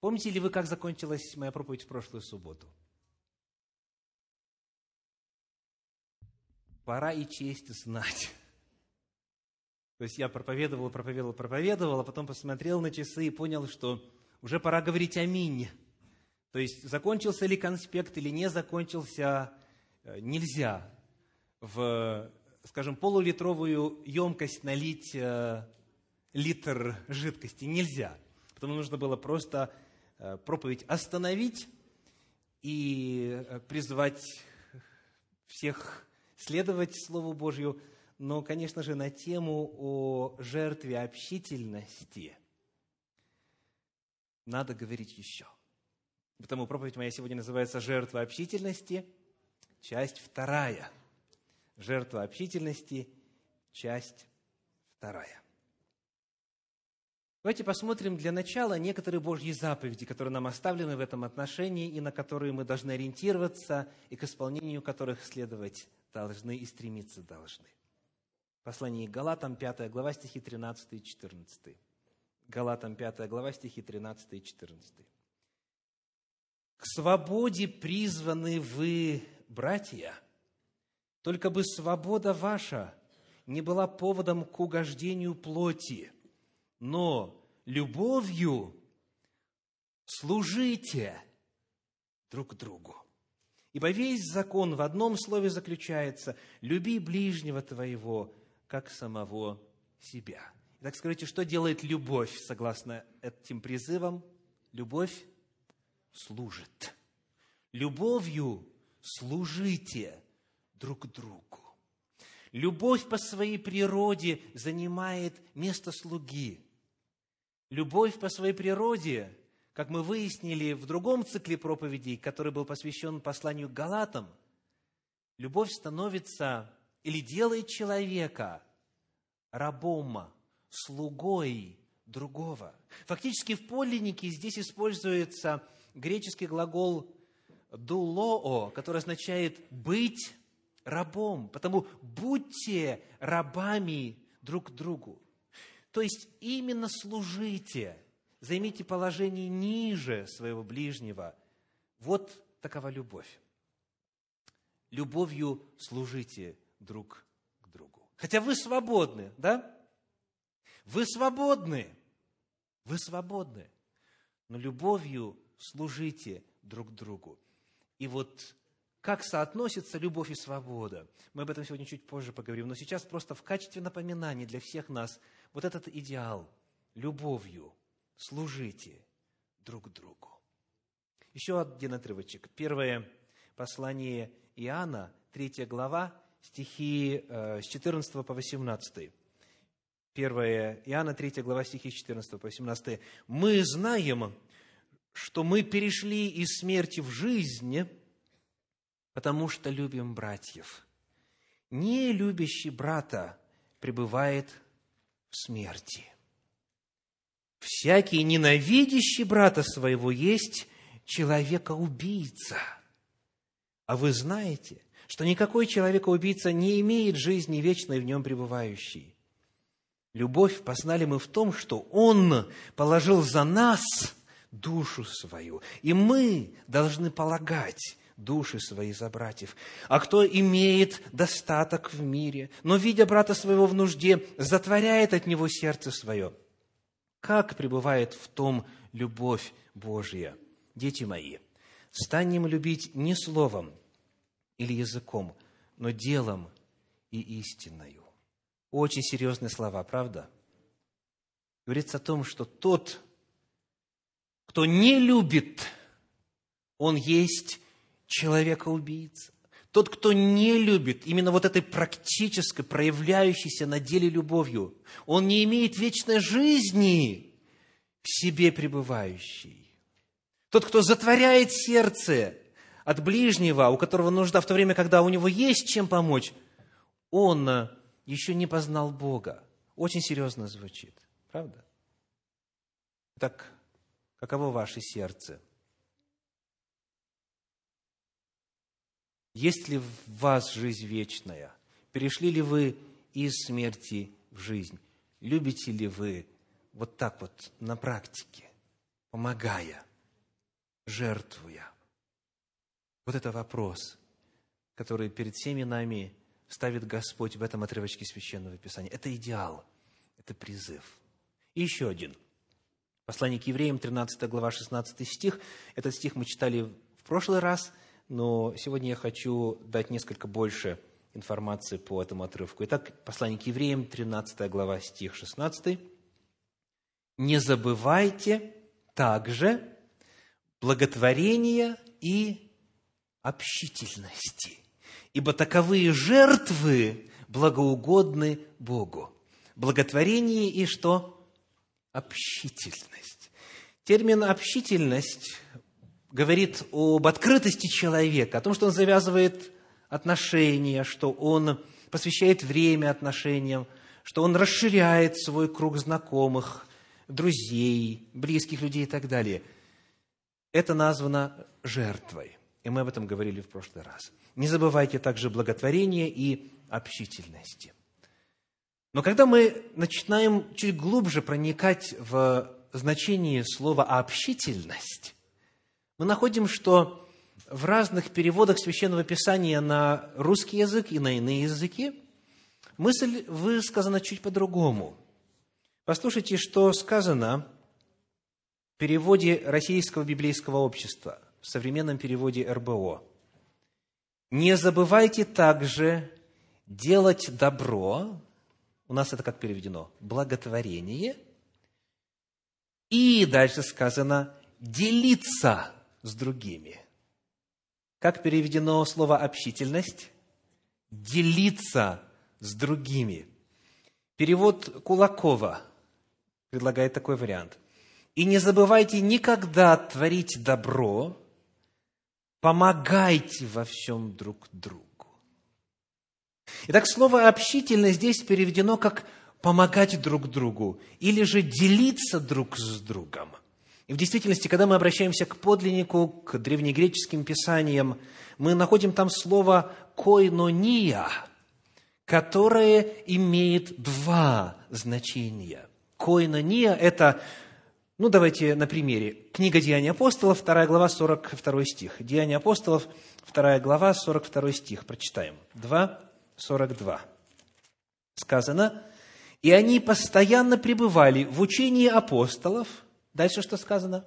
Помните ли вы, как закончилась моя проповедь в прошлую субботу? Пора и честь знать. То есть я проповедовал, проповедовал, проповедовал, а потом посмотрел на часы и понял, что уже пора говорить «Аминь». То есть закончился ли конспект или не закончился, э, нельзя в, скажем, полулитровую емкость налить э, литр жидкости. Нельзя. Потому нужно было просто проповедь остановить и призвать всех следовать Слову Божью – но, конечно же, на тему о жертве общительности надо говорить еще. Потому проповедь моя сегодня называется «Жертва общительности», часть вторая. Жертва общительности, часть вторая. Давайте посмотрим для начала некоторые Божьи заповеди, которые нам оставлены в этом отношении и на которые мы должны ориентироваться, и к исполнению которых следовать должны и стремиться должны. Послание к Галатам, 5 глава, стихи 13 и 14. Галатам, 5 глава, стихи 13 и 14. «К свободе призваны вы, братья, только бы свобода ваша не была поводом к угождению плоти, но любовью служите друг другу. Ибо весь закон в одном слове заключается – люби ближнего твоего, как самого себя. Итак, скажите, что делает любовь, согласно этим призывам? Любовь служит. Любовью служите друг другу. Любовь по своей природе занимает место слуги. Любовь по своей природе, как мы выяснили в другом цикле проповедей, который был посвящен посланию к Галатам, любовь становится или делает человека рабом, слугой другого. Фактически в подлиннике здесь используется греческий глагол «дулоо», который означает «быть рабом». Потому будьте рабами друг другу. То есть именно служите, займите положение ниже своего ближнего. Вот такова любовь. Любовью служите друг другу. Хотя вы свободны, да? Вы свободны. Вы свободны. Но любовью служите друг другу. И вот как соотносится любовь и свобода? Мы об этом сегодня чуть позже поговорим. Но сейчас просто в качестве напоминания для всех нас вот этот идеал. Любовью служите друг другу. Еще один отрывочек. Первое послание Иоанна, третья глава, стихи э, с 14 по 18. 1 Иоанна 3 глава стихи с 14 по 18. «Мы знаем, что мы перешли из смерти в жизнь, потому что любим братьев. Не любящий брата пребывает в смерти. Всякий ненавидящий брата своего есть человека-убийца. А вы знаете, что никакой человека-убийца не имеет жизни вечной в нем пребывающей. Любовь познали мы в том, что Он положил за нас душу свою, и мы должны полагать души свои за братьев. А кто имеет достаток в мире, но, видя брата своего в нужде, затворяет от него сердце свое, как пребывает в том любовь Божья? Дети мои, станем любить не словом, или языком, но делом и истинною. Очень серьезные слова, правда? Говорится о том, что тот, кто не любит, он есть человека-убийца. Тот, кто не любит именно вот этой практической, проявляющейся на деле любовью, он не имеет вечной жизни в себе пребывающей. Тот, кто затворяет сердце от ближнего, у которого нужда в то время, когда у него есть чем помочь, он э, еще не познал Бога. Очень серьезно звучит, правда? Так, каково ваше сердце? Есть ли в вас жизнь вечная? Перешли ли вы из смерти в жизнь? Любите ли вы вот так вот на практике? помогая, жертвуя. Вот это вопрос, который перед всеми нами ставит Господь в этом отрывочке Священного Писания. Это идеал, это призыв. И еще один. Послание к евреям, 13 глава, 16 стих. Этот стих мы читали в прошлый раз, но сегодня я хочу дать несколько больше информации по этому отрывку. Итак, послание к евреям, 13 глава, стих 16. «Не забывайте также благотворения и общительности, ибо таковые жертвы благоугодны Богу». Благотворение и что? Общительность. Термин «общительность» говорит об открытости человека, о том, что он завязывает отношения, что он посвящает время отношениям, что он расширяет свой круг знакомых, друзей, близких людей и так далее. Это названо жертвой. И мы об этом говорили в прошлый раз. Не забывайте также благотворения и общительности. Но когда мы начинаем чуть глубже проникать в значение слова «общительность», мы находим, что в разных переводах Священного Писания на русский язык и на иные языки мысль высказана чуть по-другому. Послушайте, что сказано в переводе Российского библейского общества, в современном переводе РБО. «Не забывайте также делать добро, у нас это как переведено, благотворение, и дальше сказано делиться с другими. Как переведено слово «общительность»? Делиться с другими. Перевод Кулакова предлагает такой вариант. «И не забывайте никогда творить добро, помогайте во всем друг другу». Итак, слово «общительность» здесь переведено как «помогать друг другу» или же «делиться друг с другом». И в действительности, когда мы обращаемся к подлиннику, к древнегреческим писаниям, мы находим там слово «койнония», которое имеет два значения. Койнония – это, ну, давайте на примере. Книга «Деяния апостолов», 2 глава, 42 стих. «Деяния апостолов», 2 глава, 42 стих. Прочитаем. 2, 42. Сказано, «И они постоянно пребывали в учении апостолов». Дальше что сказано?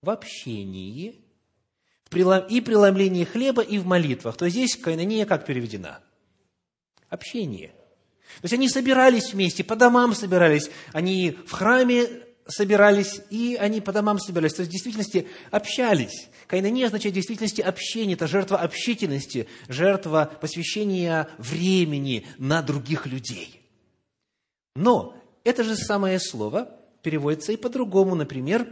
В общении и преломлении хлеба, и в молитвах. То есть здесь кайнония как переведена? Общение. То есть они собирались вместе, по домам собирались, они в храме собирались, и они по домам собирались. То есть в действительности общались. Кайнония означает в действительности общение, это жертва общительности, жертва посвящения времени на других людей. Но это же самое слово переводится и по-другому. Например,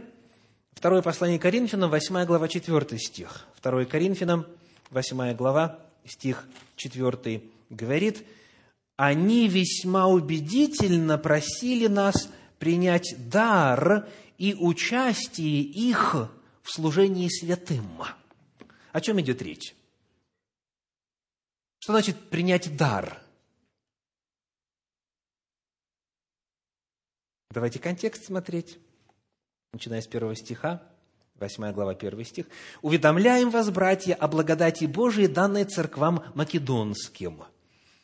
второе послание Коринфянам, 8 глава, 4 стих. 2 Коринфянам, 8 глава, стих 4 говорит, «Они весьма убедительно просили нас принять дар и участие их в служении святым. О чем идет речь? Что значит принять дар? Давайте контекст смотреть, начиная с первого стиха, 8 глава, 1 стих. «Уведомляем вас, братья, о благодати Божией, данной церквам македонским,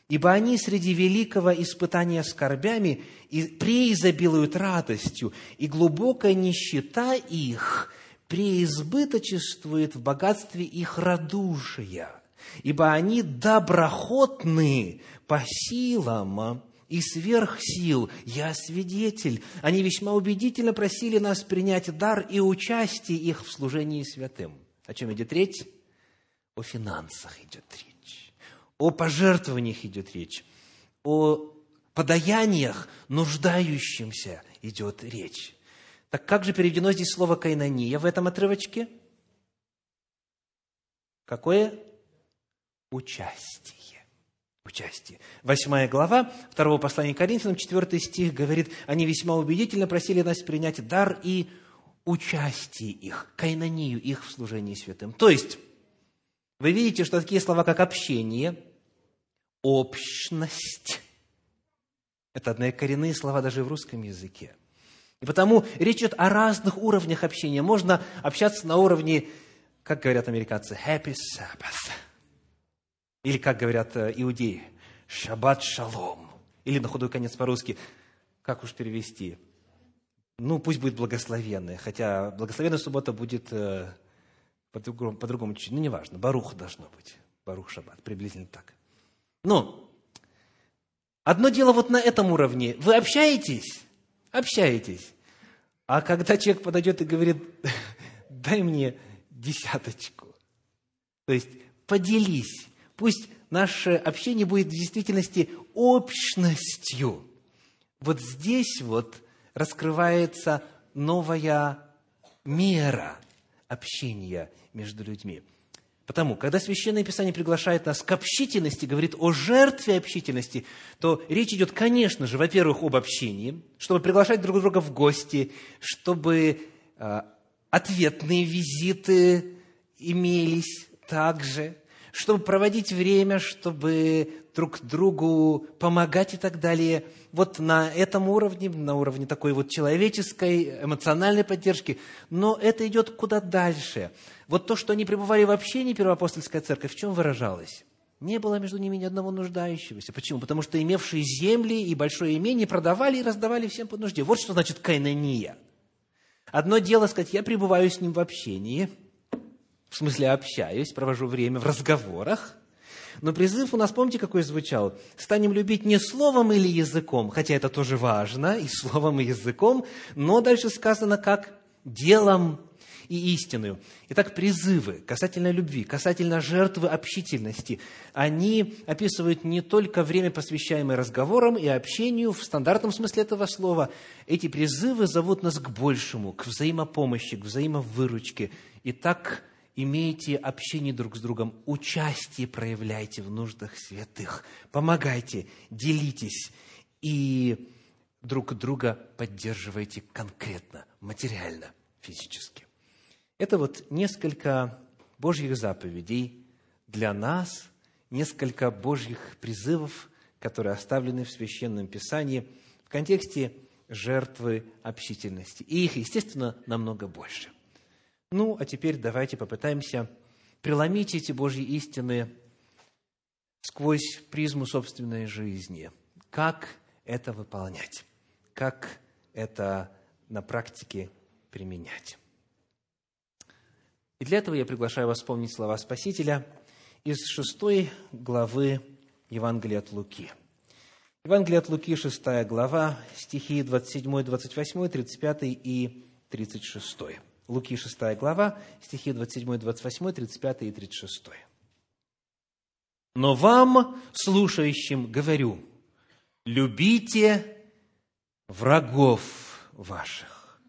ибо они среди великого испытания скорбями и преизобилуют радостью, и глубокая нищета их – преизбыточествует в богатстве их радушия, ибо они доброхотны по силам и сверх сил. Я свидетель. Они весьма убедительно просили нас принять дар и участие их в служении святым. О чем идет речь? О финансах идет речь. О пожертвованиях идет речь. О подаяниях нуждающимся идет речь. Так как же переведено здесь слово «кайнония» в этом отрывочке? Какое? Участие. Участие. Восьмая глава второго послания Коринфянам, четвертый стих говорит, они весьма убедительно просили нас принять дар и участие их, кайнонию их в служении святым. То есть, вы видите, что такие слова, как общение, общность, это однокоренные слова даже в русском языке – И потому речь идет о разных уровнях общения. Можно общаться на уровне, как говорят американцы, happy Sabbath. Или, как говорят э, иудеи, шаббат шалом. Или на худой конец по-русски, как уж перевести? Ну, пусть будет благословенная, хотя благословенная суббота будет э, по-другому, по-другому чуть-чуть, ну, неважно, барух должно быть, барух шаббат, приблизительно так. Но одно дело вот на этом уровне. Вы общаетесь, общаетесь, а когда человек подойдет и говорит, дай мне десяточку, то есть поделись, пусть наше общение будет в действительности общностью. Вот здесь вот раскрывается новая мера общения между людьми. Потому, когда Священное Писание приглашает нас к общительности, говорит о жертве общительности, то речь идет, конечно же, во-первых, об общении, чтобы приглашать друг друга в гости, чтобы э, ответные визиты имелись также, чтобы проводить время, чтобы друг другу помогать и так далее. Вот на этом уровне, на уровне такой вот человеческой, эмоциональной поддержки. Но это идет куда дальше. Вот то, что они пребывали в общении, первоапостольская церковь, в чем выражалось? Не было между ними ни одного нуждающегося. Почему? Потому что имевшие земли и большое имение продавали и раздавали всем по нужде. Вот что значит кайнания. Одно дело сказать, я пребываю с ним в общении – в смысле общаюсь, провожу время в разговорах. Но призыв у нас, помните, какой звучал? Станем любить не словом или языком, хотя это тоже важно, и словом, и языком, но дальше сказано как делом и истинную. Итак, призывы касательно любви, касательно жертвы общительности, они описывают не только время, посвящаемое разговорам и общению в стандартном смысле этого слова. Эти призывы зовут нас к большему, к взаимопомощи, к взаимовыручке. И так имейте общение друг с другом, участие проявляйте в нуждах святых, помогайте, делитесь и друг друга поддерживайте конкретно, материально, физически. Это вот несколько Божьих заповедей для нас, несколько Божьих призывов, которые оставлены в Священном Писании в контексте жертвы общительности. И их, естественно, намного больше – ну, а теперь давайте попытаемся преломить эти Божьи истины сквозь призму собственной жизни. Как это выполнять? Как это на практике применять? И для этого я приглашаю вас вспомнить слова Спасителя из шестой главы Евангелия от Луки. Евангелие от Луки, шестая глава, стихи 27, 28, 35 и 36. Луки 6 глава, стихи 27, 28, 35 и 36. «Но вам, слушающим, говорю, любите врагов ваших,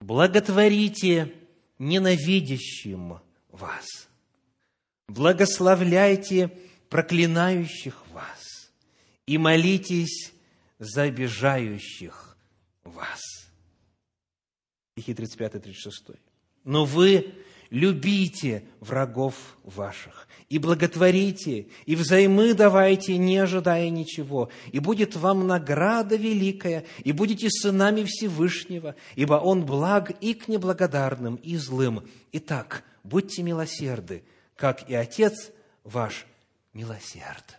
благотворите ненавидящим вас, благословляйте проклинающих вас. И молитесь за обижающих вас» стихи 35-36. «Но вы любите врагов ваших, и благотворите, и взаймы давайте, не ожидая ничего, и будет вам награда великая, и будете сынами Всевышнего, ибо Он благ и к неблагодарным, и злым. Итак, будьте милосерды, как и Отец ваш милосерд».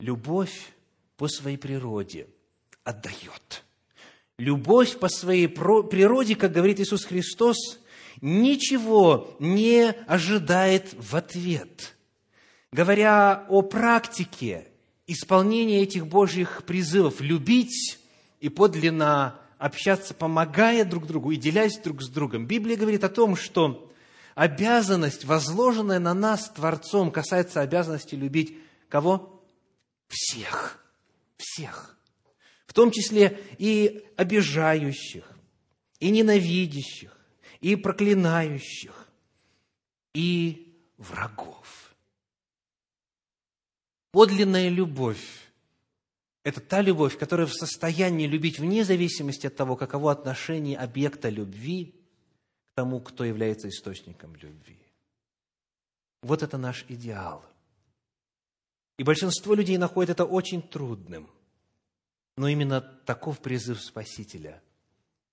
Любовь по своей природе отдает – Любовь по своей природе, как говорит Иисус Христос, ничего не ожидает в ответ. Говоря о практике исполнения этих Божьих призывов, любить и подлинно общаться, помогая друг другу и делясь друг с другом, Библия говорит о том, что обязанность, возложенная на нас Творцом, касается обязанности любить кого? Всех. Всех в том числе и обижающих, и ненавидящих, и проклинающих, и врагов. Подлинная любовь – это та любовь, которая в состоянии любить вне зависимости от того, каково отношение объекта любви к тому, кто является источником любви. Вот это наш идеал. И большинство людей находит это очень трудным – Но именно таков призыв Спасителя.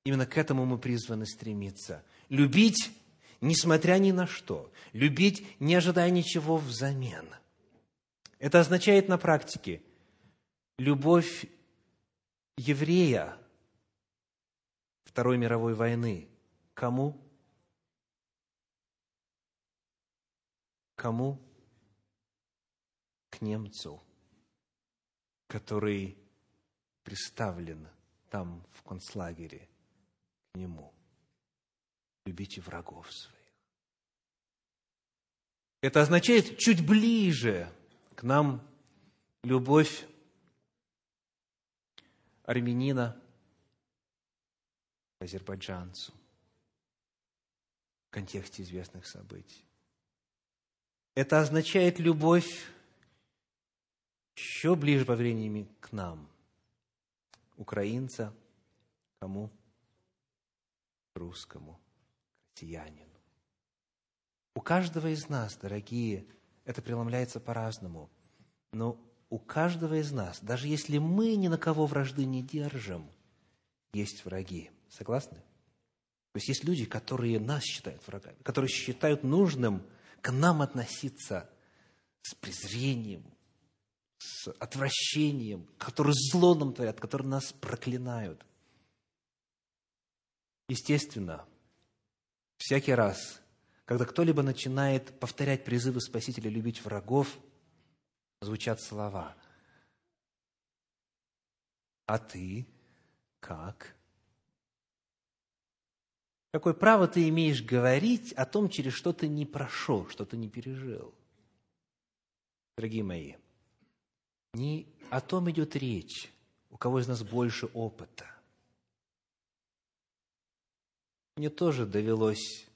Именно к этому мы призваны стремиться. Любить, несмотря ни на что. Любить, не ожидая ничего взамен. Это означает на практике любовь еврея Второй мировой войны. Кому? Кому? К немцу, который представлен там, в концлагере, к нему. Любите врагов своих. Это означает чуть ближе к нам любовь армянина к азербайджанцу в контексте известных событий. Это означает любовь еще ближе по времени к нам, украинца, кому? Русскому, россиянину. У каждого из нас, дорогие, это преломляется по-разному. Но у каждого из нас, даже если мы ни на кого вражды не держим, есть враги. Согласны? То есть есть люди, которые нас считают врагами, которые считают нужным к нам относиться с презрением, с отвращением, которые зло нам творят, которые нас проклинают. Естественно, всякий раз, когда кто-либо начинает повторять призывы Спасителя любить врагов, звучат слова. А ты как? Какое право ты имеешь говорить о том, через что ты не прошел, что ты не пережил? Дорогие мои, не о том идет речь, у кого из нас больше опыта. Мне тоже довелось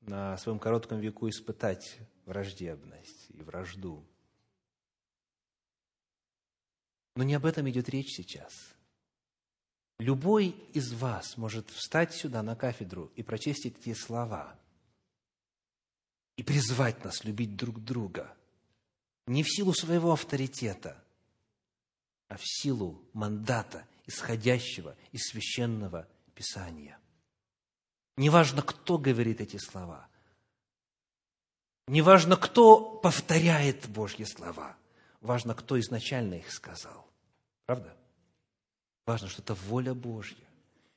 на своем коротком веку испытать враждебность и вражду. Но не об этом идет речь сейчас. Любой из вас может встать сюда на кафедру и прочесть эти слова и призвать нас любить друг друга. Не в силу своего авторитета, а в силу мандата, исходящего из священного Писания. Неважно, кто говорит эти слова. Неважно, кто повторяет Божьи слова. Важно, кто изначально их сказал. Правда? Важно, что это воля Божья.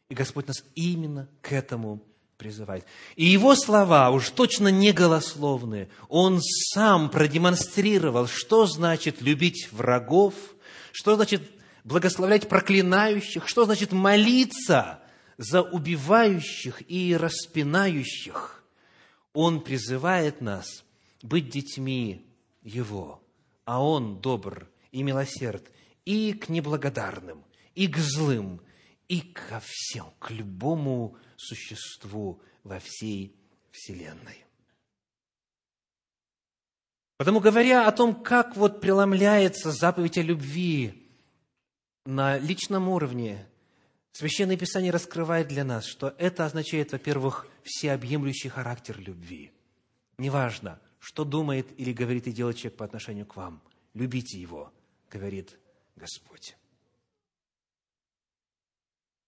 И Господь нас именно к этому призывает. И его слова уж точно не голословные. Он сам продемонстрировал, что значит любить врагов, что значит благословлять проклинающих, что значит молиться за убивающих и распинающих. Он призывает нас быть детьми Его, а Он добр и милосерд и к неблагодарным, и к злым, и ко всем, к любому существу во всей Вселенной. Потому говоря о том, как вот преломляется заповедь о любви на личном уровне, Священное Писание раскрывает для нас, что это означает, во-первых, всеобъемлющий характер любви. Неважно, что думает или говорит и делает человек по отношению к вам. Любите его, говорит Господь.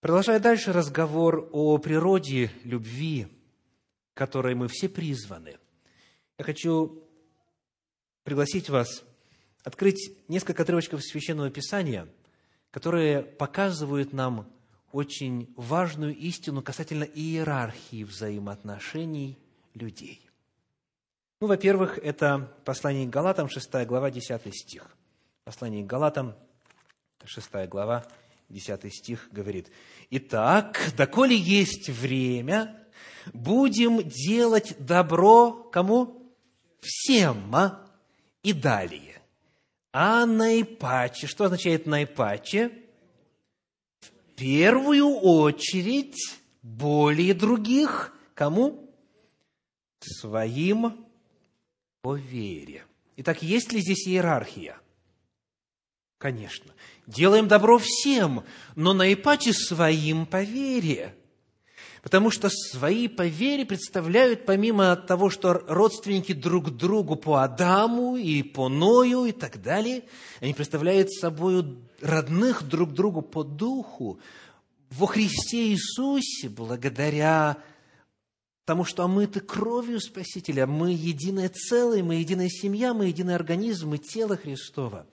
Продолжая дальше разговор о природе любви, которой мы все призваны, я хочу пригласить вас открыть несколько отрывочков Священного Писания, которые показывают нам очень важную истину касательно иерархии взаимоотношений людей. Ну, во-первых, это послание к Галатам, 6 глава, 10 стих. Послание к Галатам, 6 глава, 10 стих говорит, «Итак, доколе есть время, будем делать добро кому? Всем, а? И далее. А наипаче, что означает наипаче? В первую очередь, более других, кому? Своим по вере. Итак, есть ли здесь иерархия? Конечно. Делаем добро всем, но наипаче своим по вере. Потому что свои по вере представляют, помимо того, что родственники друг другу по Адаму и по Ною и так далее, они представляют собой родных друг другу по духу во Христе Иисусе, благодаря тому, что омыты кровью Спасителя, мы единое целое, мы единая семья, мы единый организм, мы тело Христова.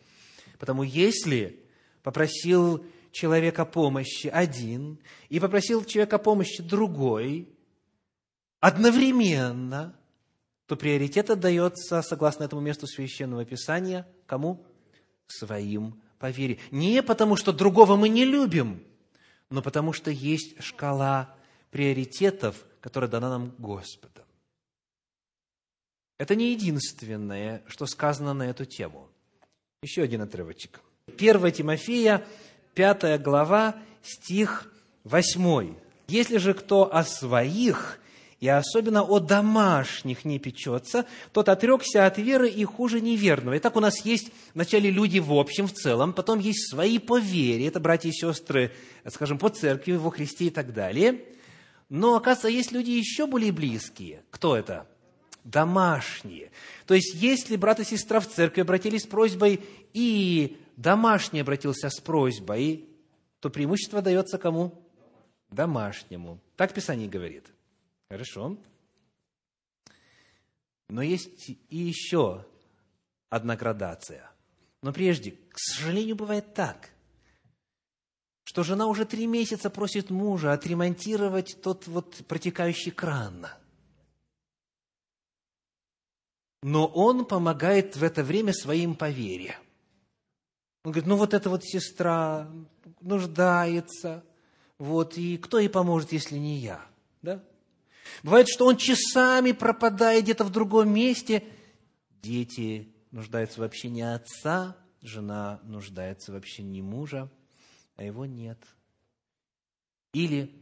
Потому если попросил человека помощи один и попросил человека помощи другой одновременно, то приоритет отдается, согласно этому месту Священного Писания, кому? Своим по вере. Не потому, что другого мы не любим, но потому, что есть шкала приоритетов, которая дана нам Господом. Это не единственное, что сказано на эту тему. Еще один отрывочек. 1 Тимофея, 5 глава, стих 8. «Если же кто о своих, и особенно о домашних не печется, тот отрекся от веры и хуже неверного». Итак, у нас есть вначале люди в общем, в целом, потом есть свои по вере, это братья и сестры, скажем, по церкви, во Христе и так далее. Но, оказывается, есть люди еще более близкие. Кто это? Домашние. То есть, если брат и сестра в церкви обратились с просьбой и домашний обратился с просьбой, то преимущество дается кому? Домашнему. Так Писание говорит. Хорошо. Но есть и еще одна градация. Но прежде, к сожалению, бывает так, что жена уже три месяца просит мужа отремонтировать тот вот протекающий кран. Но он помогает в это время своим по он говорит, ну вот эта вот сестра нуждается, вот, и кто ей поможет, если не я? Да? Бывает, что он часами пропадает где-то в другом месте. Дети нуждаются в общении отца, жена нуждается в общении мужа, а его нет. Или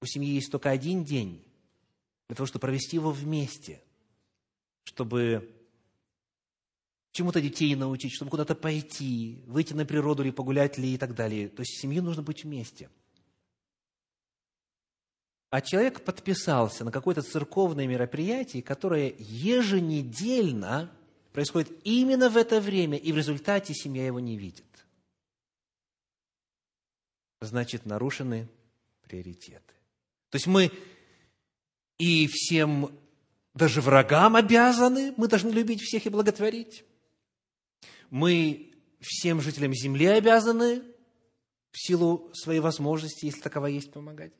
у семьи есть только один день для того, чтобы провести его вместе, чтобы чему-то детей научить, чтобы куда-то пойти, выйти на природу или погулять ли и так далее. То есть семье нужно быть вместе. А человек подписался на какое-то церковное мероприятие, которое еженедельно происходит именно в это время, и в результате семья его не видит. Значит, нарушены приоритеты. То есть мы и всем, даже врагам обязаны, мы должны любить всех и благотворить мы всем жителям Земли обязаны в силу своей возможности, если такова есть, помогать.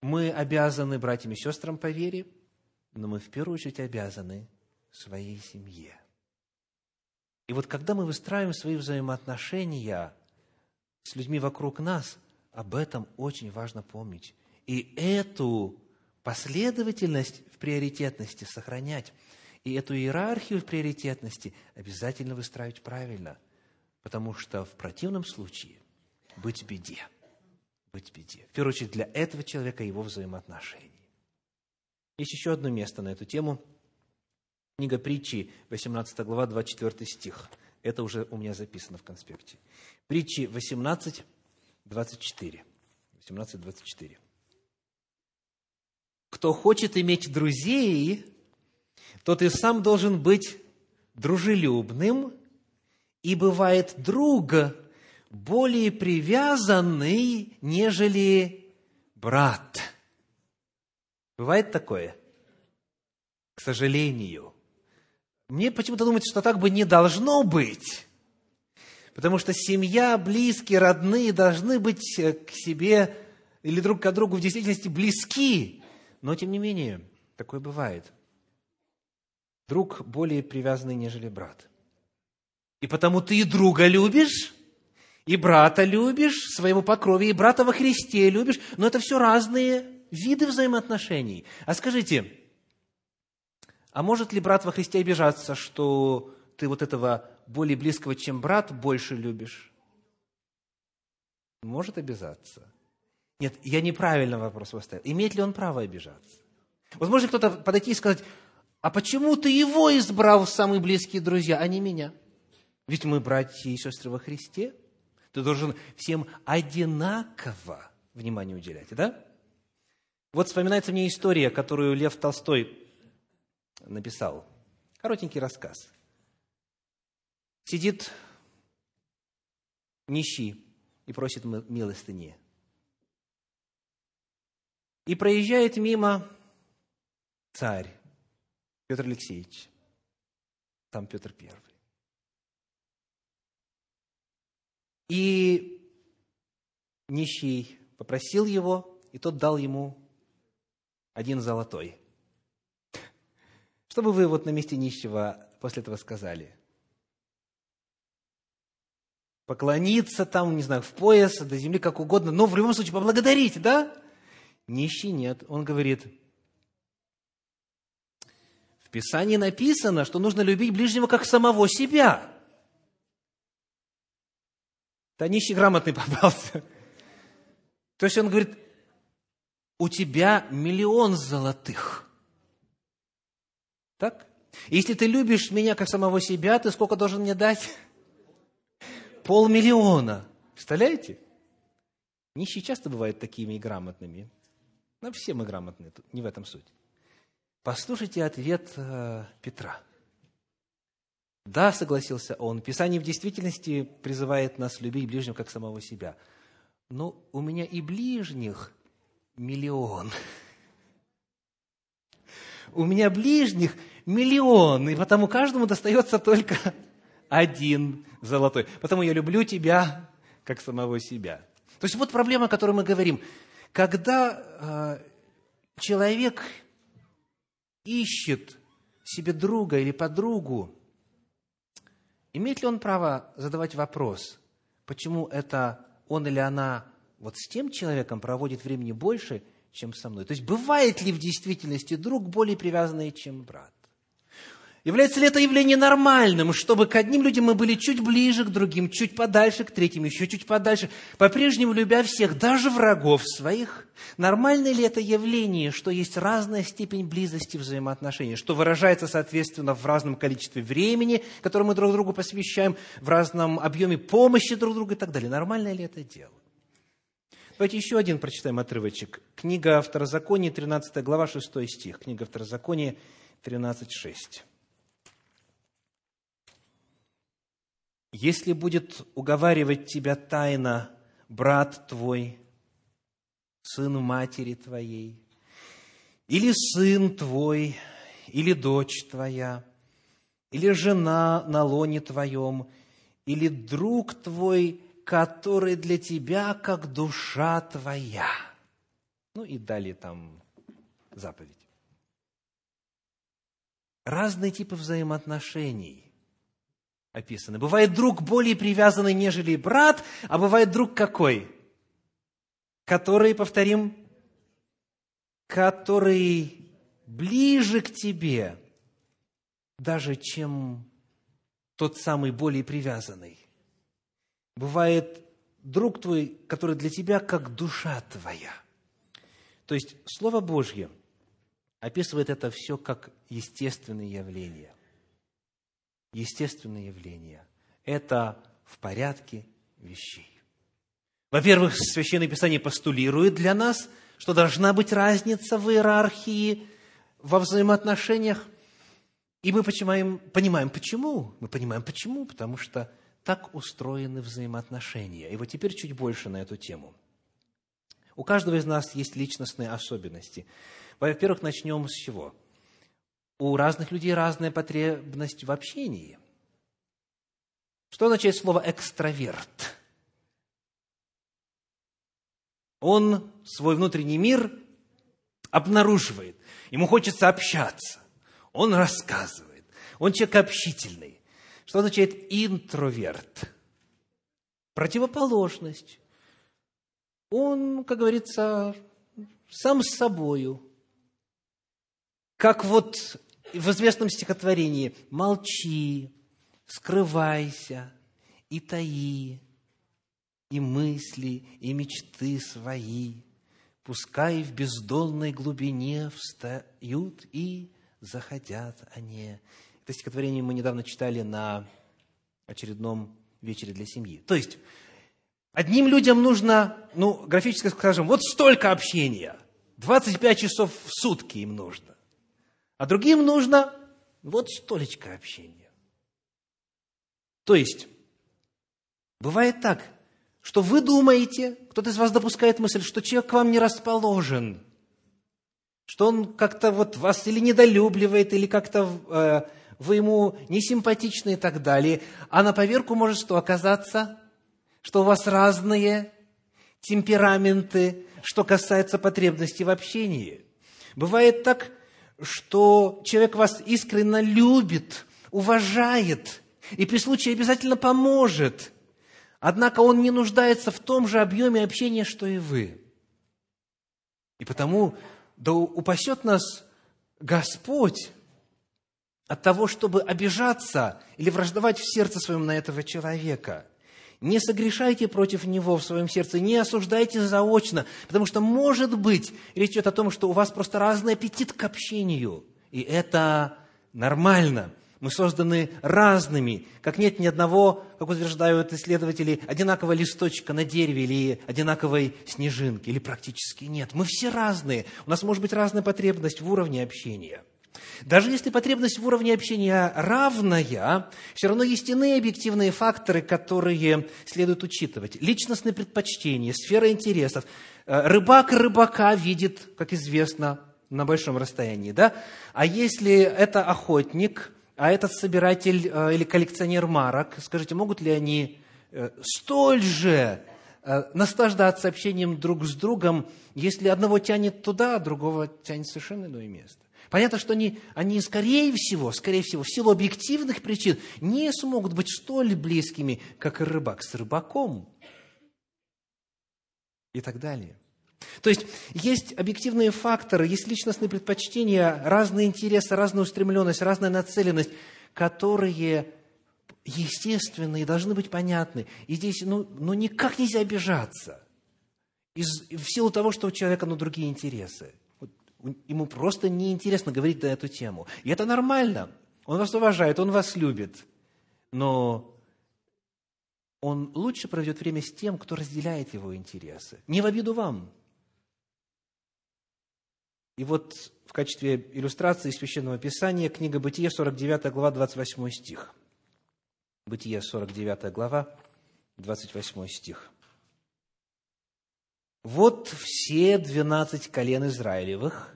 Мы обязаны братьям и сестрам по вере, но мы в первую очередь обязаны своей семье. И вот когда мы выстраиваем свои взаимоотношения с людьми вокруг нас, об этом очень важно помнить. И эту последовательность в приоритетности сохранять – и эту иерархию в приоритетности обязательно выстраивать правильно, потому что в противном случае быть в беде. Быть в беде. В первую очередь для этого человека его взаимоотношений. Есть еще одно место на эту тему. Книга притчи, 18 глава, 24 стих. Это уже у меня записано в конспекте. Притчи 18, 24. 18, 24. Кто хочет иметь друзей, то ты сам должен быть дружелюбным, и бывает друг более привязанный, нежели брат. Бывает такое? К сожалению. Мне почему-то думается, что так бы не должно быть. Потому что семья, близкие, родные должны быть к себе или друг к другу в действительности близки. Но, тем не менее, такое бывает – друг более привязанный, нежели брат. И потому ты и друга любишь, и брата любишь, своему по крови, и брата во Христе любишь, но это все разные виды взаимоотношений. А скажите, а может ли брат во Христе обижаться, что ты вот этого более близкого, чем брат, больше любишь? Может обижаться. Нет, я неправильно вопрос поставил. Имеет ли он право обижаться? Вот может кто-то подойти и сказать, а почему ты его избрал в самые близкие друзья, а не меня? Ведь мы братья и сестры во Христе. Ты должен всем одинаково внимания уделяете, да? Вот вспоминается мне история, которую Лев Толстой написал. Коротенький рассказ. Сидит нищий и просит милостыни. И проезжает мимо царь Петр Алексеевич. Там Петр Первый. И нищий попросил его, и тот дал ему один золотой. Что бы вы вот на месте нищего после этого сказали? Поклониться там, не знаю, в пояс, до земли, как угодно, но в любом случае поблагодарить, да? Нищий нет. Он говорит, в Писании написано, что нужно любить ближнего как самого себя. Да нищий грамотный попался. То есть он говорит, у тебя миллион золотых. Так? Если ты любишь меня как самого себя, ты сколько должен мне дать? Полмиллиона. Представляете? Нищие часто бывают такими и грамотными. Но все мы грамотные, не в этом суть. Послушайте ответ э, Петра. Да, согласился он, Писание в действительности призывает нас любить ближнего как самого себя. Но у меня и ближних миллион. У меня ближних миллион, и потому каждому достается только один золотой. Потому я люблю тебя, как самого себя. То есть вот проблема, о которой мы говорим. Когда э, человек ищет себе друга или подругу, имеет ли он право задавать вопрос, почему это он или она вот с тем человеком проводит времени больше, чем со мной? То есть бывает ли в действительности друг более привязанный, чем брат? Является ли это явление нормальным, чтобы к одним людям мы были чуть ближе, к другим чуть подальше, к третьим еще чуть подальше, по-прежнему любя всех, даже врагов своих? Нормально ли это явление, что есть разная степень близости взаимоотношений, что выражается, соответственно, в разном количестве времени, которое мы друг другу посвящаем, в разном объеме помощи друг другу и так далее? Нормально ли это дело? Давайте еще один прочитаем отрывочек. Книга Второзакония, 13 глава, 6 стих. Книга Второзакония, 13, 6. Если будет уговаривать тебя тайно брат твой, сын матери твоей, или сын твой, или дочь твоя, или жена на лоне твоем, или друг твой, который для тебя как душа твоя. Ну и далее там заповедь. Разные типы взаимоотношений описаны. Бывает друг более привязанный, нежели брат, а бывает друг какой? Который, повторим, который ближе к тебе, даже чем тот самый более привязанный. Бывает друг твой, который для тебя как душа твоя. То есть Слово Божье описывает это все как естественное явление естественные явления. Это в порядке вещей. Во-первых, Священное Писание постулирует для нас, что должна быть разница в иерархии, во взаимоотношениях. И мы понимаем, понимаем, почему. Мы понимаем, почему. Потому что так устроены взаимоотношения. И вот теперь чуть больше на эту тему. У каждого из нас есть личностные особенности. Во-первых, начнем с чего? У разных людей разная потребность в общении. Что означает слово «экстраверт»? Он свой внутренний мир обнаруживает. Ему хочется общаться. Он рассказывает. Он человек общительный. Что означает интроверт? Противоположность. Он, как говорится, сам с собою. Как вот в известном стихотворении «Молчи, скрывайся и таи, и мысли, и мечты свои, пускай в бездонной глубине встают и заходят они». Это стихотворение мы недавно читали на очередном вечере для семьи. То есть, Одним людям нужно, ну, графически скажем, вот столько общения. 25 часов в сутки им нужно. А другим нужно вот столечко общения. То есть, бывает так, что вы думаете, кто-то из вас допускает мысль, что человек к вам не расположен, что он как-то вот вас или недолюбливает, или как-то э, вы ему не симпатичны и так далее. А на поверку может что оказаться? Что у вас разные темпераменты, что касается потребностей в общении. Бывает так, что человек вас искренне любит, уважает и при случае обязательно поможет. Однако он не нуждается в том же объеме общения, что и вы. И потому да упасет нас Господь от того, чтобы обижаться или враждовать в сердце своем на этого человека. Не согрешайте против него в своем сердце, не осуждайте заочно, потому что, может быть, речь идет о том, что у вас просто разный аппетит к общению, и это нормально. Мы созданы разными, как нет ни одного, как утверждают исследователи, одинакового листочка на дереве или одинаковой снежинки, или практически нет. Мы все разные. У нас может быть разная потребность в уровне общения. Даже если потребность в уровне общения равная, все равно есть иные объективные факторы, которые следует учитывать. Личностные предпочтения, сфера интересов. Э, рыбак рыбака видит, как известно, на большом расстоянии, да? А если это охотник, а этот собиратель э, или коллекционер марок, скажите, могут ли они э, столь же наслаждаться общением друг с другом, если одного тянет туда, а другого тянет совершенно иное место? Понятно, что они, они, скорее всего, скорее всего, в силу объективных причин не смогут быть столь близкими, как рыбак с рыбаком. И так далее. То есть, есть объективные факторы, есть личностные предпочтения, разные интересы, разная устремленность, разная нацеленность, которые естественны и должны быть понятны. И здесь ну, ну никак нельзя обижаться из, в силу того, что у человека ну, другие интересы. Ему просто неинтересно говорить на эту тему. И это нормально. Он вас уважает, он вас любит. Но он лучше проведет время с тем, кто разделяет его интересы. Не в обиду вам. И вот в качестве иллюстрации Священного Писания книга Бытие, 49 глава, 28 стих. Бытие, 49 глава, 28 стих. Вот все двенадцать колен Израилевых,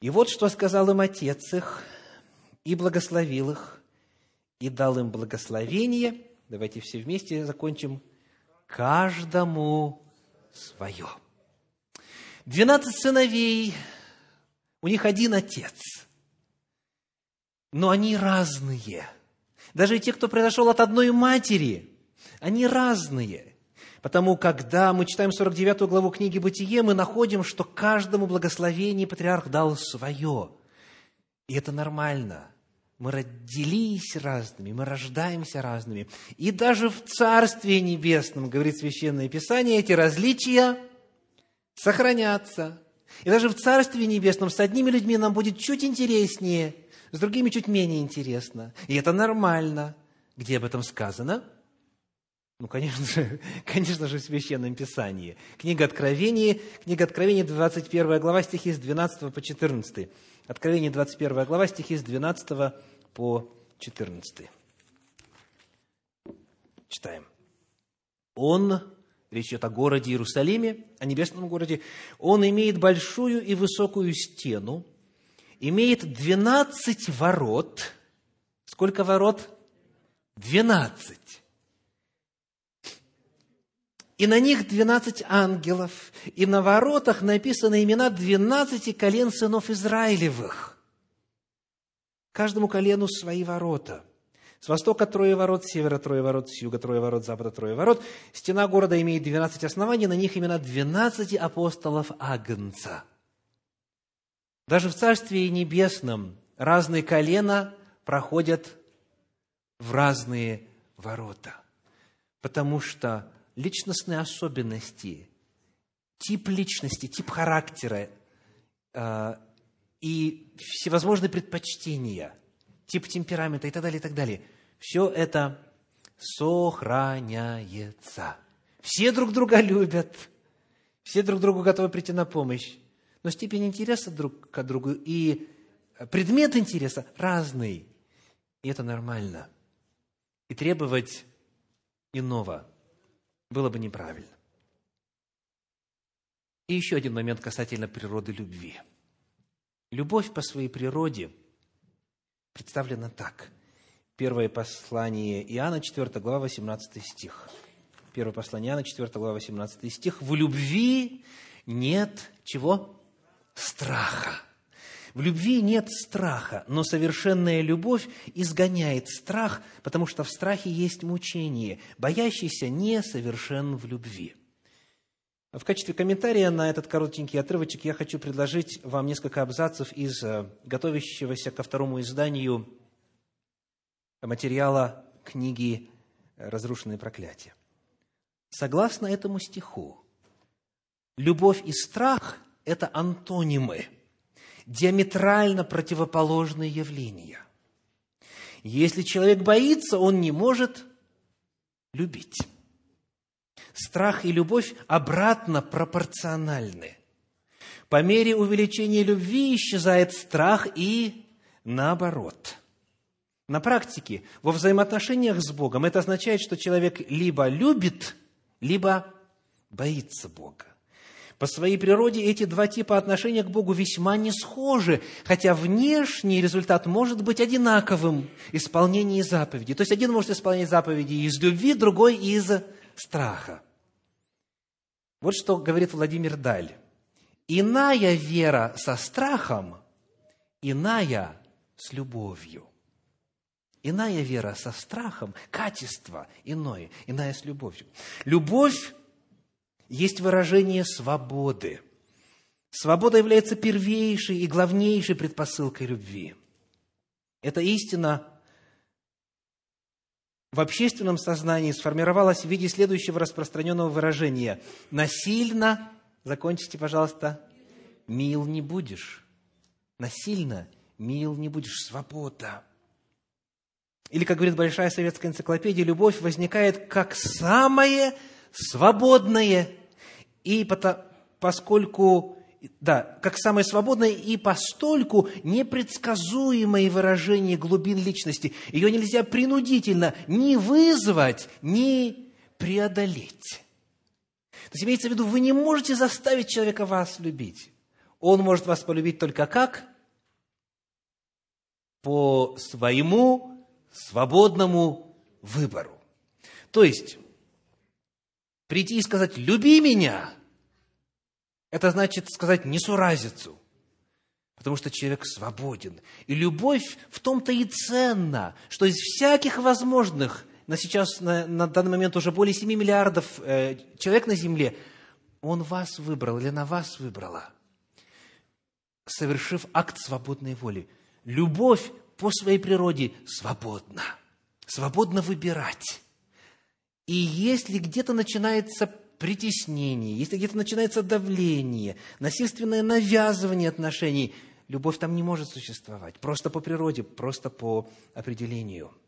и вот что сказал им отец их, и благословил их, и дал им благословение. Давайте все вместе закончим. Каждому свое. Двенадцать сыновей, у них один отец, но они разные. Даже те, кто произошел от одной матери, они разные – Потому, когда мы читаем 49 главу книги «Бытие», мы находим, что каждому благословение патриарх дал свое. И это нормально. Мы родились разными, мы рождаемся разными. И даже в Царстве Небесном, говорит Священное Писание, эти различия сохранятся. И даже в Царстве Небесном с одними людьми нам будет чуть интереснее, с другими чуть менее интересно. И это нормально. Где об этом сказано? Ну, конечно же, конечно же, в Священном Писании. Книга Откровения, книга Откровения, 21 глава, стихи с 12 по 14. Откровение, 21 глава, стихи с 12 по 14. Читаем. Он, речь идет о городе Иерусалиме, о небесном городе, он имеет большую и высокую стену, имеет 12 ворот. Сколько ворот? 12 и на них двенадцать ангелов, и на воротах написаны имена двенадцати колен сынов Израилевых. Каждому колену свои ворота. С востока трое ворот, с севера трое ворот, с юга трое ворот, с запада трое ворот. Стена города имеет двенадцать оснований, на них имена двенадцати апостолов Агнца. Даже в Царстве Небесном разные колена проходят в разные ворота, потому что личностные особенности, тип личности, тип характера э, и всевозможные предпочтения, тип темперамента и так далее, и так далее. Все это сохраняется. все друг друга любят, все друг другу готовы прийти на помощь, но степень интереса друг к другу и предмет интереса разный. И это нормально. И требовать иного было бы неправильно. И еще один момент касательно природы любви. Любовь по своей природе представлена так. Первое послание Иоанна, 4 глава, 18 стих. Первое послание Иоанна, 4 глава, 18 стих. «В любви нет чего? Страха». В любви нет страха, но совершенная любовь изгоняет страх, потому что в страхе есть мучение. Боящийся несовершен в любви. В качестве комментария на этот коротенький отрывочек я хочу предложить вам несколько абзацев из э, готовящегося ко второму изданию материала книги «Разрушенные проклятия». Согласно этому стиху, любовь и страх – это антонимы, диаметрально противоположные явления. Если человек боится, он не может любить. Страх и любовь обратно пропорциональны. По мере увеличения любви исчезает страх и наоборот. На практике, во взаимоотношениях с Богом, это означает, что человек либо любит, либо боится Бога. По своей природе эти два типа отношения к Богу весьма не схожи, хотя внешний результат может быть одинаковым – исполнение заповедей. То есть один может исполнять заповеди из любви, другой из страха. Вот что говорит Владимир Даль. Иная вера со страхом, иная с любовью. Иная вера со страхом, качество иное, иная с любовью. Любовь есть выражение свободы. Свобода является первейшей и главнейшей предпосылкой любви. Эта истина в общественном сознании сформировалась в виде следующего распространенного выражения. Насильно, закончите, пожалуйста, мил не будешь. Насильно мил не будешь. Свобода. Или, как говорит Большая советская энциклопедия, любовь возникает как самое свободное, и поскольку, да, как самое свободное и постольку непредсказуемое выражение глубин личности. Ее нельзя принудительно ни вызвать, ни преодолеть. То есть имеется в виду, вы не можете заставить человека вас любить. Он может вас полюбить только как? По своему свободному выбору. То есть, прийти и сказать «люби меня», это значит сказать несуразицу, потому что человек свободен. И любовь в том-то и ценна, что из всяких возможных, на сейчас, на, на данный момент уже более 7 миллиардов э, человек на Земле, он вас выбрал или на вас выбрала, совершив акт свободной воли. Любовь по своей природе свободна, свободно выбирать. И если где-то начинается притеснение, если где-то начинается давление, насильственное навязывание отношений, любовь там не может существовать. Просто по природе, просто по определению –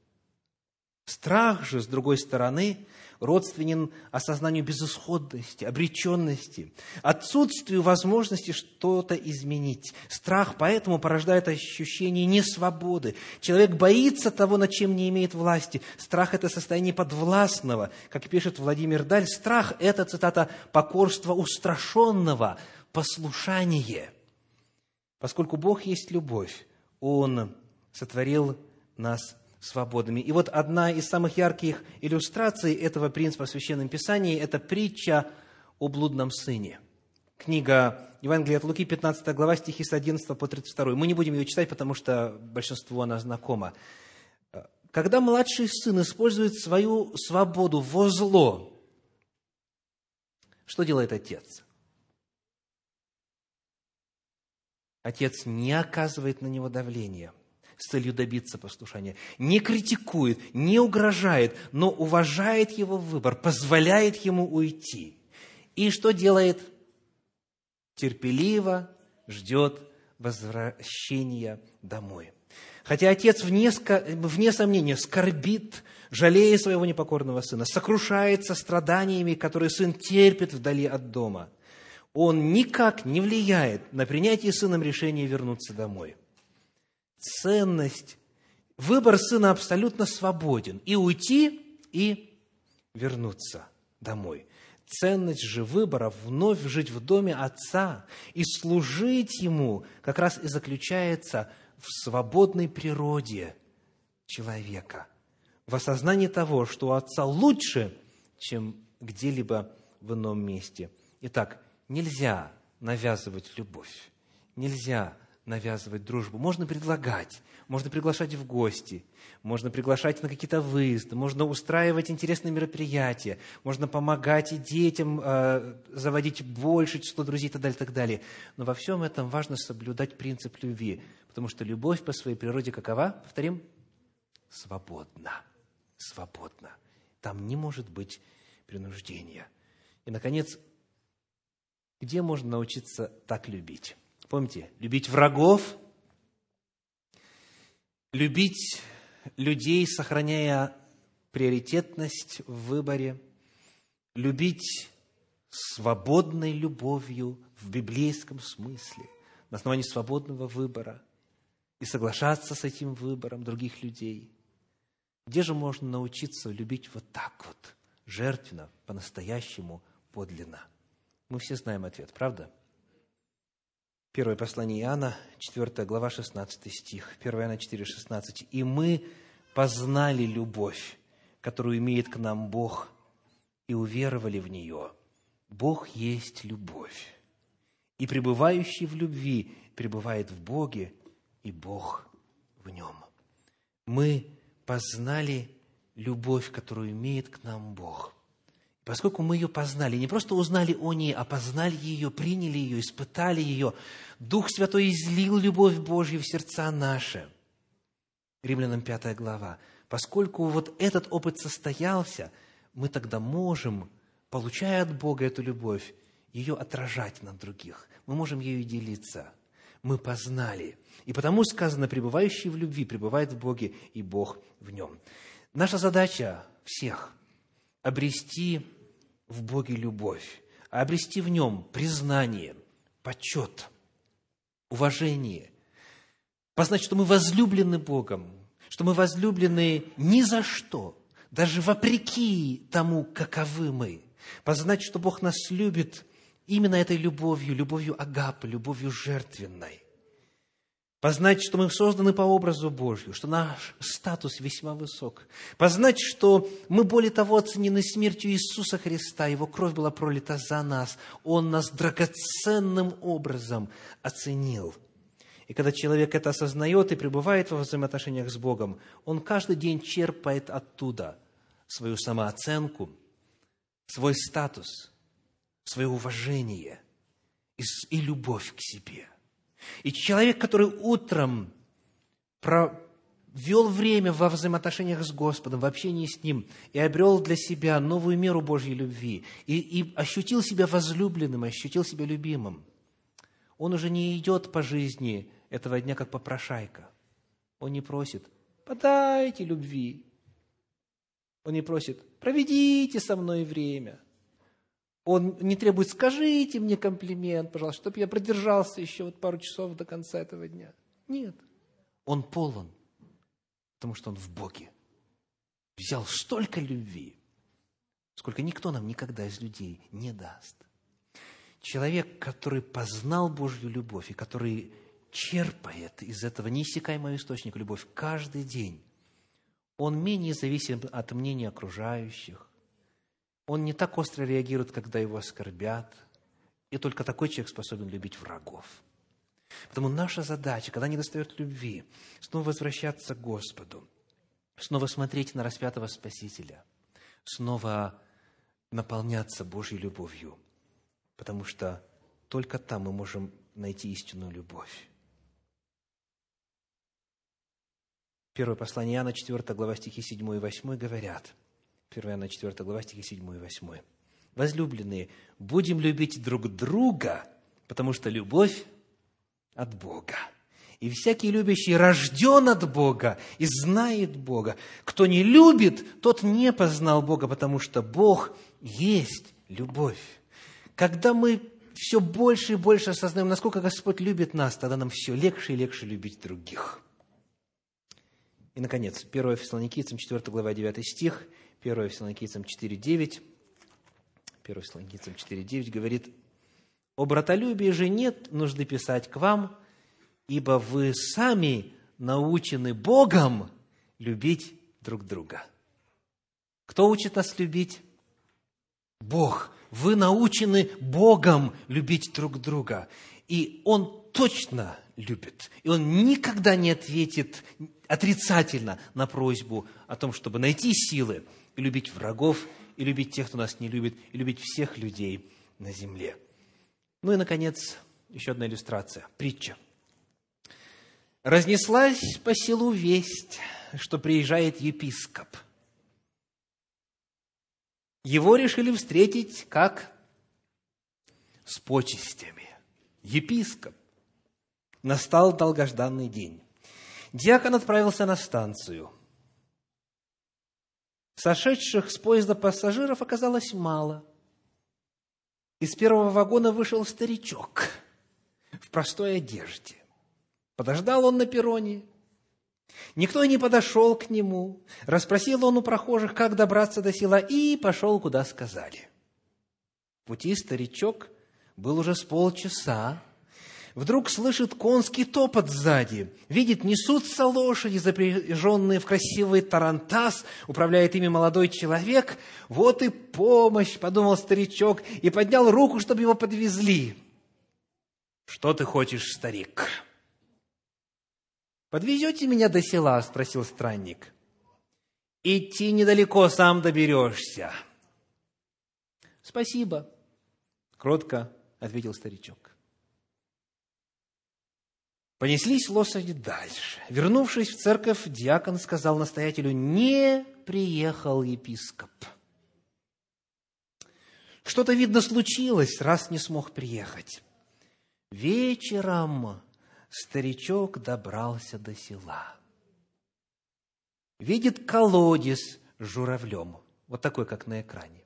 Страх же, с другой стороны, родственен осознанию безысходности, обреченности, отсутствию возможности что-то изменить. Страх поэтому порождает ощущение несвободы. Человек боится того, над чем не имеет власти. Страх – это состояние подвластного. Как пишет Владимир Даль, страх – это, цитата, «покорство устрашенного, послушание». Поскольку Бог есть любовь, Он сотворил нас свободными. И вот одна из самых ярких иллюстраций этого принципа в Священном Писании – это притча о блудном сыне. Книга Евангелия от Луки, 15 глава, стихи с 11 по 32. Мы не будем ее читать, потому что большинству она знакома. Когда младший сын использует свою свободу во зло, что делает отец? Отец не оказывает на него давления с целью добиться послушания. Не критикует, не угрожает, но уважает его выбор, позволяет ему уйти. И что делает? Терпеливо ждет возвращения домой. Хотя отец вне, вне сомнения скорбит, жалея своего непокорного сына, сокрушается страданиями, которые сын терпит вдали от дома, он никак не влияет на принятие сыном решения вернуться домой. Ценность, выбор сына абсолютно свободен. И уйти, и вернуться домой. Ценность же выбора вновь жить в доме Отца и служить Ему как раз и заключается в свободной природе человека, в осознании того, что у Отца лучше, чем где-либо в ином месте. Итак, нельзя навязывать любовь, нельзя навязывать дружбу. Можно предлагать, можно приглашать в гости, можно приглашать на какие-то выезды, можно устраивать интересные мероприятия, можно помогать и детям э, заводить больше число друзей и так далее, и так далее. Но во всем этом важно соблюдать принцип любви, потому что любовь по своей природе какова? Повторим? Свободна. Свободна. Там не может быть принуждения. И, наконец, где можно научиться так любить? Помните, любить врагов, любить людей, сохраняя приоритетность в выборе, любить свободной любовью в библейском смысле, на основании свободного выбора, и соглашаться с этим выбором других людей. Где же можно научиться любить вот так вот, жертвенно, по-настоящему, подлинно? Мы все знаем ответ, правда? Первое послание Иоанна, 4 глава, 16 стих. 1 Иоанна 4, 16. «И мы познали любовь, которую имеет к нам Бог, и уверовали в нее. Бог есть любовь, и пребывающий в любви пребывает в Боге, и Бог в нем». Мы познали любовь, которую имеет к нам Бог – Поскольку мы ее познали, не просто узнали о ней, а познали ее, приняли ее, испытали ее, Дух Святой излил любовь Божью в сердца наши. Римлянам 5 глава. Поскольку вот этот опыт состоялся, мы тогда можем, получая от Бога эту любовь, ее отражать на других. Мы можем ею делиться. Мы познали. И потому сказано, пребывающий в любви пребывает в Боге, и Бог в нем. Наша задача всех – обрести в Боге любовь, а обрести в нем признание, почет, уважение, познать, что мы возлюблены Богом, что мы возлюблены ни за что, даже вопреки тому, каковы мы, познать, что Бог нас любит именно этой любовью, любовью агапы, любовью жертвенной, Познать, что мы созданы по образу Божью, что наш статус весьма высок. Познать, что мы более того оценены смертью Иисуса Христа, Его кровь была пролита за нас. Он нас драгоценным образом оценил. И когда человек это осознает и пребывает во взаимоотношениях с Богом, он каждый день черпает оттуда свою самооценку, свой статус, свое уважение и любовь к себе – и человек, который утром провел время во взаимоотношениях с Господом, в общении с Ним, и обрел для себя новую меру Божьей любви, и, и ощутил себя возлюбленным, ощутил себя любимым, он уже не идет по жизни этого дня, как попрошайка. Он не просит, подайте любви. Он не просит, проведите со мной время – он не требует, скажите мне комплимент, пожалуйста, чтобы я продержался еще вот пару часов до конца этого дня. Нет. Он полон, потому что он в Боге. Взял столько любви, сколько никто нам никогда из людей не даст. Человек, который познал Божью любовь и который черпает из этого неиссякаемого источника любовь каждый день, он менее зависим от мнения окружающих, он не так остро реагирует, когда его оскорбят. И только такой человек способен любить врагов. Потому наша задача, когда не достает любви, снова возвращаться к Господу, снова смотреть на распятого Спасителя, снова наполняться Божьей любовью, потому что только там мы можем найти истинную любовь. Первое послание Иоанна, 4 глава, стихи 7 и 8 говорят – 1 Иоанна 4 глава, стихи 7 и 8. Возлюбленные, будем любить друг друга, потому что любовь от Бога. И всякий любящий рожден от Бога и знает Бога. Кто не любит, тот не познал Бога, потому что Бог есть любовь. Когда мы все больше и больше осознаем, насколько Господь любит нас, тогда нам все легче и легче любить других. И, наконец, 1 Фессалоникийцам, 4 глава, 9 стих, 1 Фессалоникийцам 4, 9, 1 Фессалоникийцам 4, 9 говорит, «О братолюбии же нет нужды писать к вам, ибо вы сами научены Богом любить друг друга». Кто учит нас любить? Бог. Вы научены Богом любить друг друга. И Он точно любит. И Он никогда не ответит отрицательно на просьбу о том, чтобы найти силы и любить врагов, и любить тех, кто нас не любит, и любить всех людей на земле. Ну и, наконец, еще одна иллюстрация, притча. Разнеслась по селу весть, что приезжает епископ – его решили встретить как с почестями. Епископ. Настал долгожданный день. Диакон отправился на станцию. Сошедших с поезда пассажиров оказалось мало. Из первого вагона вышел старичок в простой одежде. Подождал он на перроне, Никто не подошел к нему. Расспросил он у прохожих, как добраться до села, и пошел, куда сказали. В пути старичок был уже с полчаса. Вдруг слышит конский топот сзади. Видит, несутся лошади, запряженные в красивый тарантас. Управляет ими молодой человек. Вот и помощь, подумал старичок, и поднял руку, чтобы его подвезли. Что ты хочешь, старик? «Подвезете меня до села?» – спросил странник. «Идти недалеко, сам доберешься». «Спасибо», – кротко ответил старичок. Понеслись лошади дальше. Вернувшись в церковь, диакон сказал настоятелю, не приехал епископ. Что-то, видно, случилось, раз не смог приехать. Вечером старичок добрался до села. Видит колодец с журавлем, вот такой, как на экране.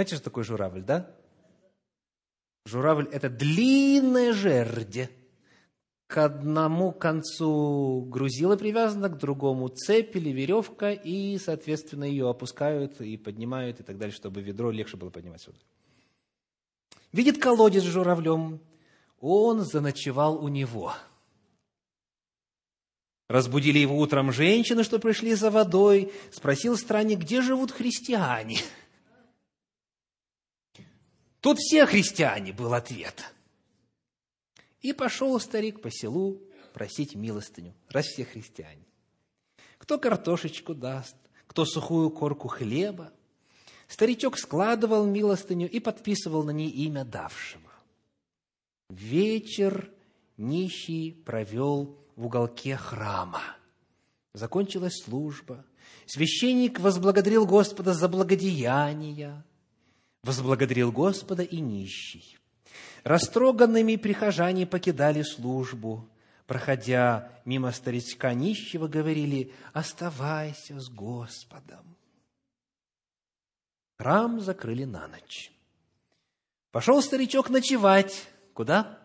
Знаете, что такое журавль, да? Журавль – это длинная жердь, к одному концу грузила привязана, к другому цепь или веревка, и, соответственно, ее опускают и поднимают и так далее, чтобы ведро легче было поднимать сюда. Видит колодец с журавлем, он заночевал у него. Разбудили его утром женщины, что пришли за водой. Спросил странник, где живут христиане? Тут все христиане, был ответ – и пошел старик по селу просить милостыню, раз все христиане. Кто картошечку даст, кто сухую корку хлеба. Старичок складывал милостыню и подписывал на ней имя давшего. Вечер нищий провел в уголке храма. Закончилась служба. Священник возблагодарил Господа за благодеяния. Возблагодарил Господа и нищий. Растроганными прихожане покидали службу, проходя мимо старичка нищего, говорили «Оставайся с Господом». Храм закрыли на ночь. Пошел старичок ночевать. Куда?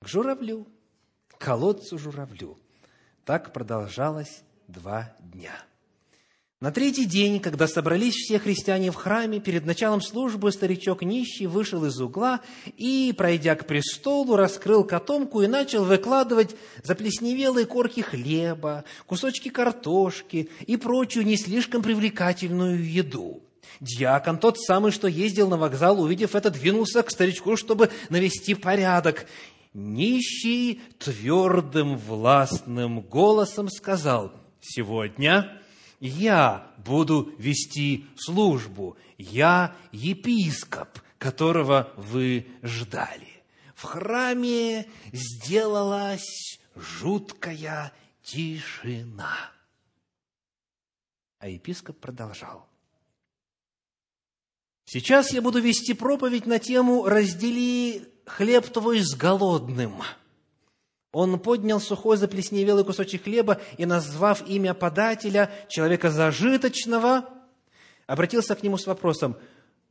К журавлю, к колодцу журавлю. Так продолжалось два дня. На третий день, когда собрались все христиане в храме, перед началом службы старичок нищий вышел из угла и, пройдя к престолу, раскрыл котомку и начал выкладывать заплесневелые корки хлеба, кусочки картошки и прочую не слишком привлекательную еду. Дьякон, тот самый, что ездил на вокзал, увидев это, двинулся к старичку, чтобы навести порядок. Нищий твердым властным голосом сказал, «Сегодня я буду вести службу, я епископ, которого вы ждали. В храме сделалась жуткая тишина. А епископ продолжал. Сейчас я буду вести проповедь на тему «Раздели хлеб твой с голодным». Он поднял сухой заплесневелый кусочек хлеба и, назвав имя подателя, человека зажиточного, обратился к нему с вопросом,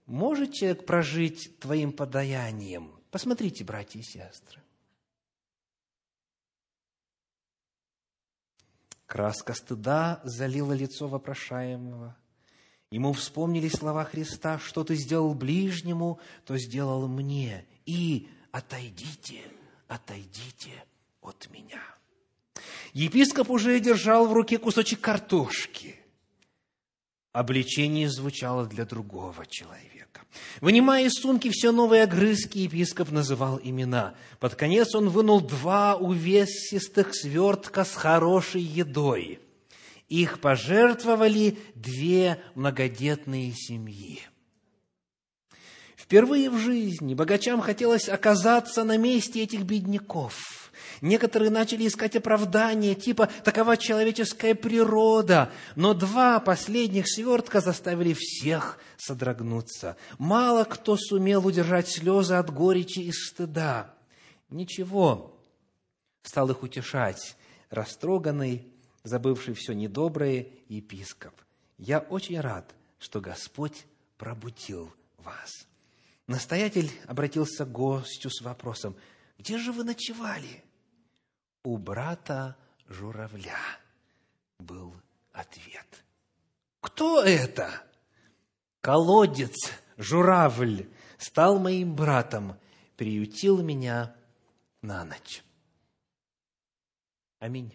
«Может человек прожить твоим подаянием?» Посмотрите, братья и сестры. Краска стыда залила лицо вопрошаемого. Ему вспомнили слова Христа, что ты сделал ближнему, то сделал мне. И отойдите, отойдите от меня. Епископ уже держал в руке кусочек картошки. Обличение звучало для другого человека. Вынимая из сумки все новые огрызки, епископ называл имена. Под конец он вынул два увесистых свертка с хорошей едой. Их пожертвовали две многодетные семьи. Впервые в жизни богачам хотелось оказаться на месте этих бедняков – Некоторые начали искать оправдания, типа «такова человеческая природа». Но два последних свертка заставили всех содрогнуться. Мало кто сумел удержать слезы от горечи и стыда. Ничего, стал их утешать растроганный, забывший все недоброе епископ. Я очень рад, что Господь пробудил вас. Настоятель обратился к гостю с вопросом, где же вы ночевали? У брата журавля был ответ. Кто это? Колодец, журавль, стал моим братом, приютил меня на ночь. Аминь.